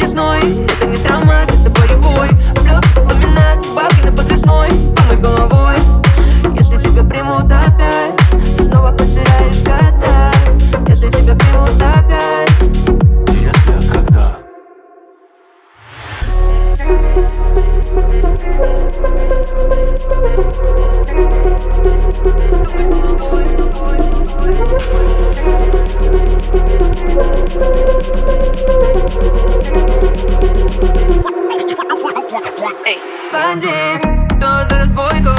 новизной Это не bandit it eles boy